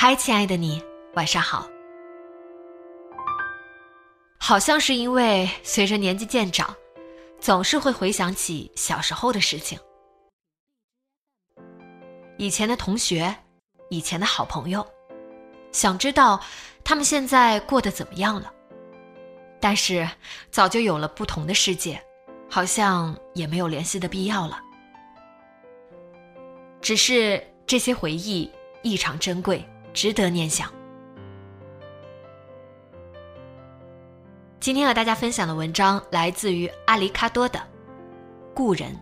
嗨，亲爱的你，晚上好。好像是因为随着年纪渐长，总是会回想起小时候的事情，以前的同学，以前的好朋友，想知道他们现在过得怎么样了。但是早就有了不同的世界，好像也没有联系的必要了。只是这些回忆异常珍贵。值得念想。今天和大家分享的文章来自于阿里卡多的《故人》。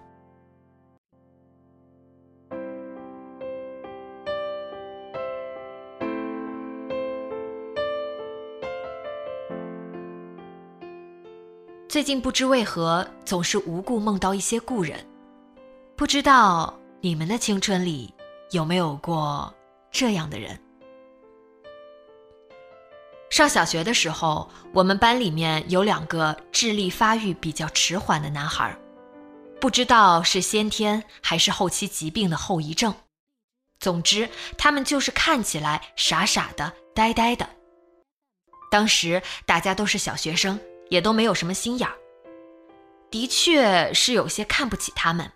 最近不知为何，总是无故梦到一些故人。不知道你们的青春里有没有过这样的人？上小学的时候，我们班里面有两个智力发育比较迟缓的男孩，不知道是先天还是后期疾病的后遗症。总之，他们就是看起来傻傻的、呆呆的。当时大家都是小学生，也都没有什么心眼儿，的确是有些看不起他们，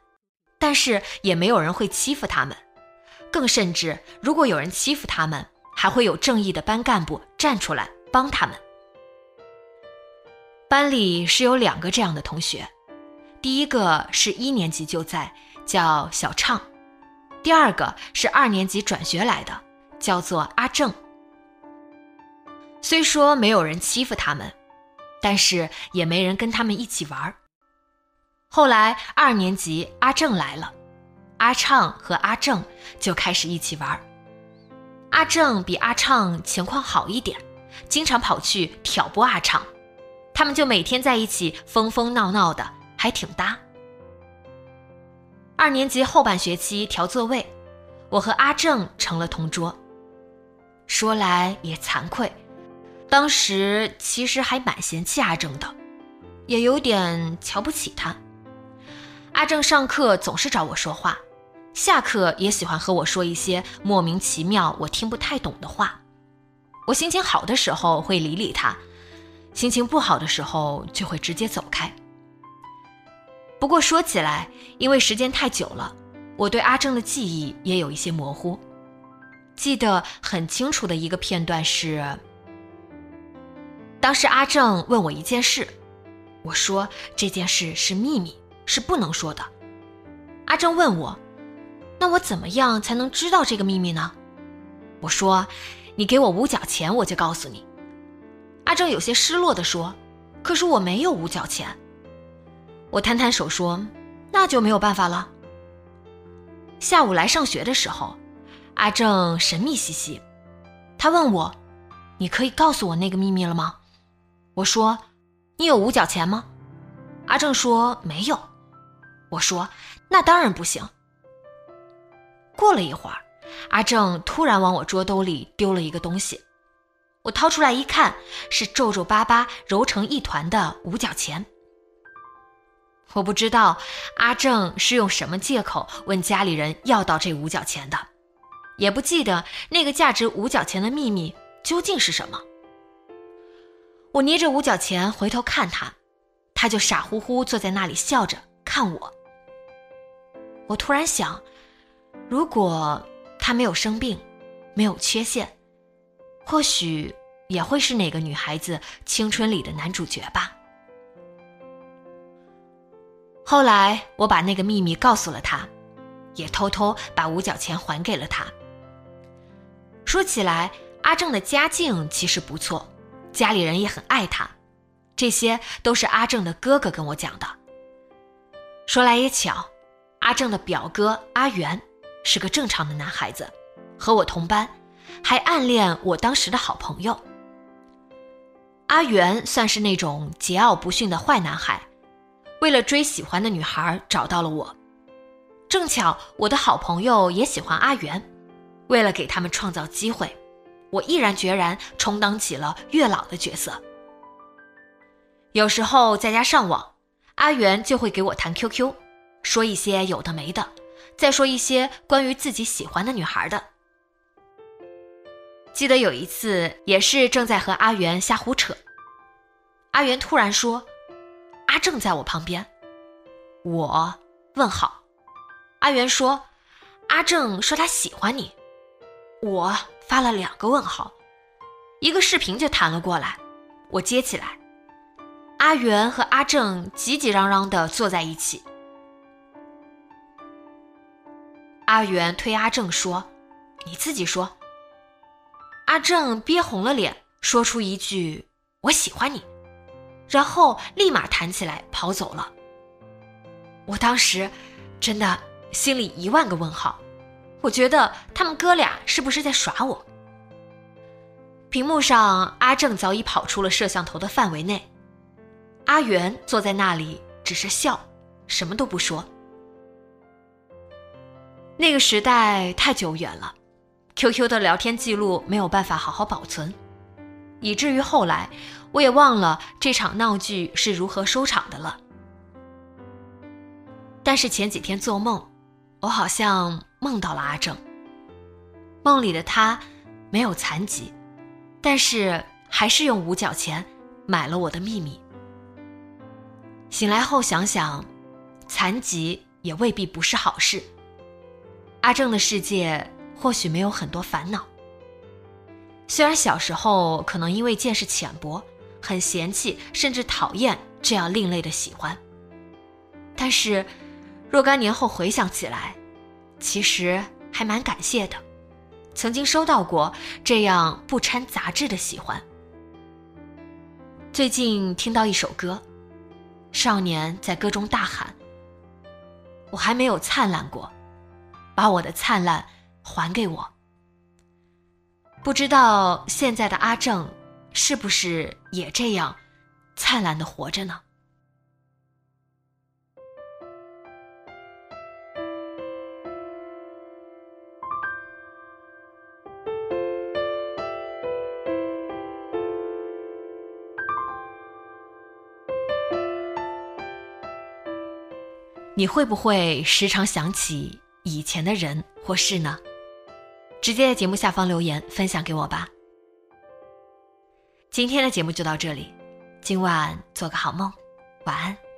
但是也没有人会欺负他们。更甚至，如果有人欺负他们，还会有正义的班干部站出来帮他们。班里是有两个这样的同学，第一个是一年级就在，叫小畅；第二个是二年级转学来的，叫做阿正。虽说没有人欺负他们，但是也没人跟他们一起玩。后来二年级阿正来了，阿畅和阿正就开始一起玩。阿正比阿畅情况好一点，经常跑去挑拨阿畅，他们就每天在一起疯疯闹闹的，还挺搭。二年级后半学期调座位，我和阿正成了同桌。说来也惭愧，当时其实还蛮嫌弃阿正的，也有点瞧不起他。阿正上课总是找我说话。下课也喜欢和我说一些莫名其妙、我听不太懂的话。我心情好的时候会理理他，心情不好的时候就会直接走开。不过说起来，因为时间太久了，我对阿正的记忆也有一些模糊。记得很清楚的一个片段是，当时阿正问我一件事，我说这件事是秘密，是不能说的。阿正问我。那我怎么样才能知道这个秘密呢？我说：“你给我五角钱，我就告诉你。”阿正有些失落地说：“可是我没有五角钱。”我摊摊手说：“那就没有办法了。”下午来上学的时候，阿正神秘兮兮，他问我：“你可以告诉我那个秘密了吗？”我说：“你有五角钱吗？”阿正说：“没有。”我说：“那当然不行。”过了一会儿，阿正突然往我桌兜里丢了一个东西，我掏出来一看，是皱皱巴巴、揉成一团的五角钱。我不知道阿正是用什么借口问家里人要到这五角钱的，也不记得那个价值五角钱的秘密究竟是什么。我捏着五角钱回头看他，他就傻乎乎坐在那里笑着看我。我突然想。如果他没有生病，没有缺陷，或许也会是哪个女孩子青春里的男主角吧。后来我把那个秘密告诉了他，也偷偷把五角钱还给了他。说起来，阿正的家境其实不错，家里人也很爱他，这些都是阿正的哥哥跟我讲的。说来也巧，阿正的表哥阿元是个正常的男孩子，和我同班，还暗恋我当时的好朋友。阿元算是那种桀骜不驯的坏男孩，为了追喜欢的女孩找到了我。正巧我的好朋友也喜欢阿元，为了给他们创造机会，我毅然决然充当起了月老的角色。有时候在家上网，阿元就会给我弹 QQ，说一些有的没的，再说一些关于自己喜欢的女孩的。记得有一次，也是正在和阿元瞎胡扯，阿元突然说：“阿正在我旁边。”我问号。阿元说：“阿正说他喜欢你。”我发了两个问号。一个视频就弹了过来，我接起来，阿元和阿正挤挤嚷嚷的坐在一起。阿元推阿正说：“你自己说。”阿正憋红了脸，说出一句“我喜欢你”，然后立马弹起来跑走了。我当时真的心里一万个问号，我觉得他们哥俩是不是在耍我？屏幕上，阿正早已跑出了摄像头的范围内，阿元坐在那里只是笑，什么都不说。那个时代太久远了。QQ 的聊天记录没有办法好好保存，以至于后来我也忘了这场闹剧是如何收场的了。但是前几天做梦，我好像梦到了阿正。梦里的他没有残疾，但是还是用五角钱买了我的秘密。醒来后想想，残疾也未必不是好事。阿正的世界。或许没有很多烦恼。虽然小时候可能因为见识浅薄，很嫌弃甚至讨厌这样另类的喜欢，但是若干年后回想起来，其实还蛮感谢的，曾经收到过这样不掺杂质的喜欢。最近听到一首歌，少年在歌中大喊：“我还没有灿烂过，把我的灿烂。”还给我。不知道现在的阿正，是不是也这样灿烂的活着呢？你会不会时常想起以前的人或事呢？直接在节目下方留言分享给我吧。今天的节目就到这里，今晚做个好梦，晚安。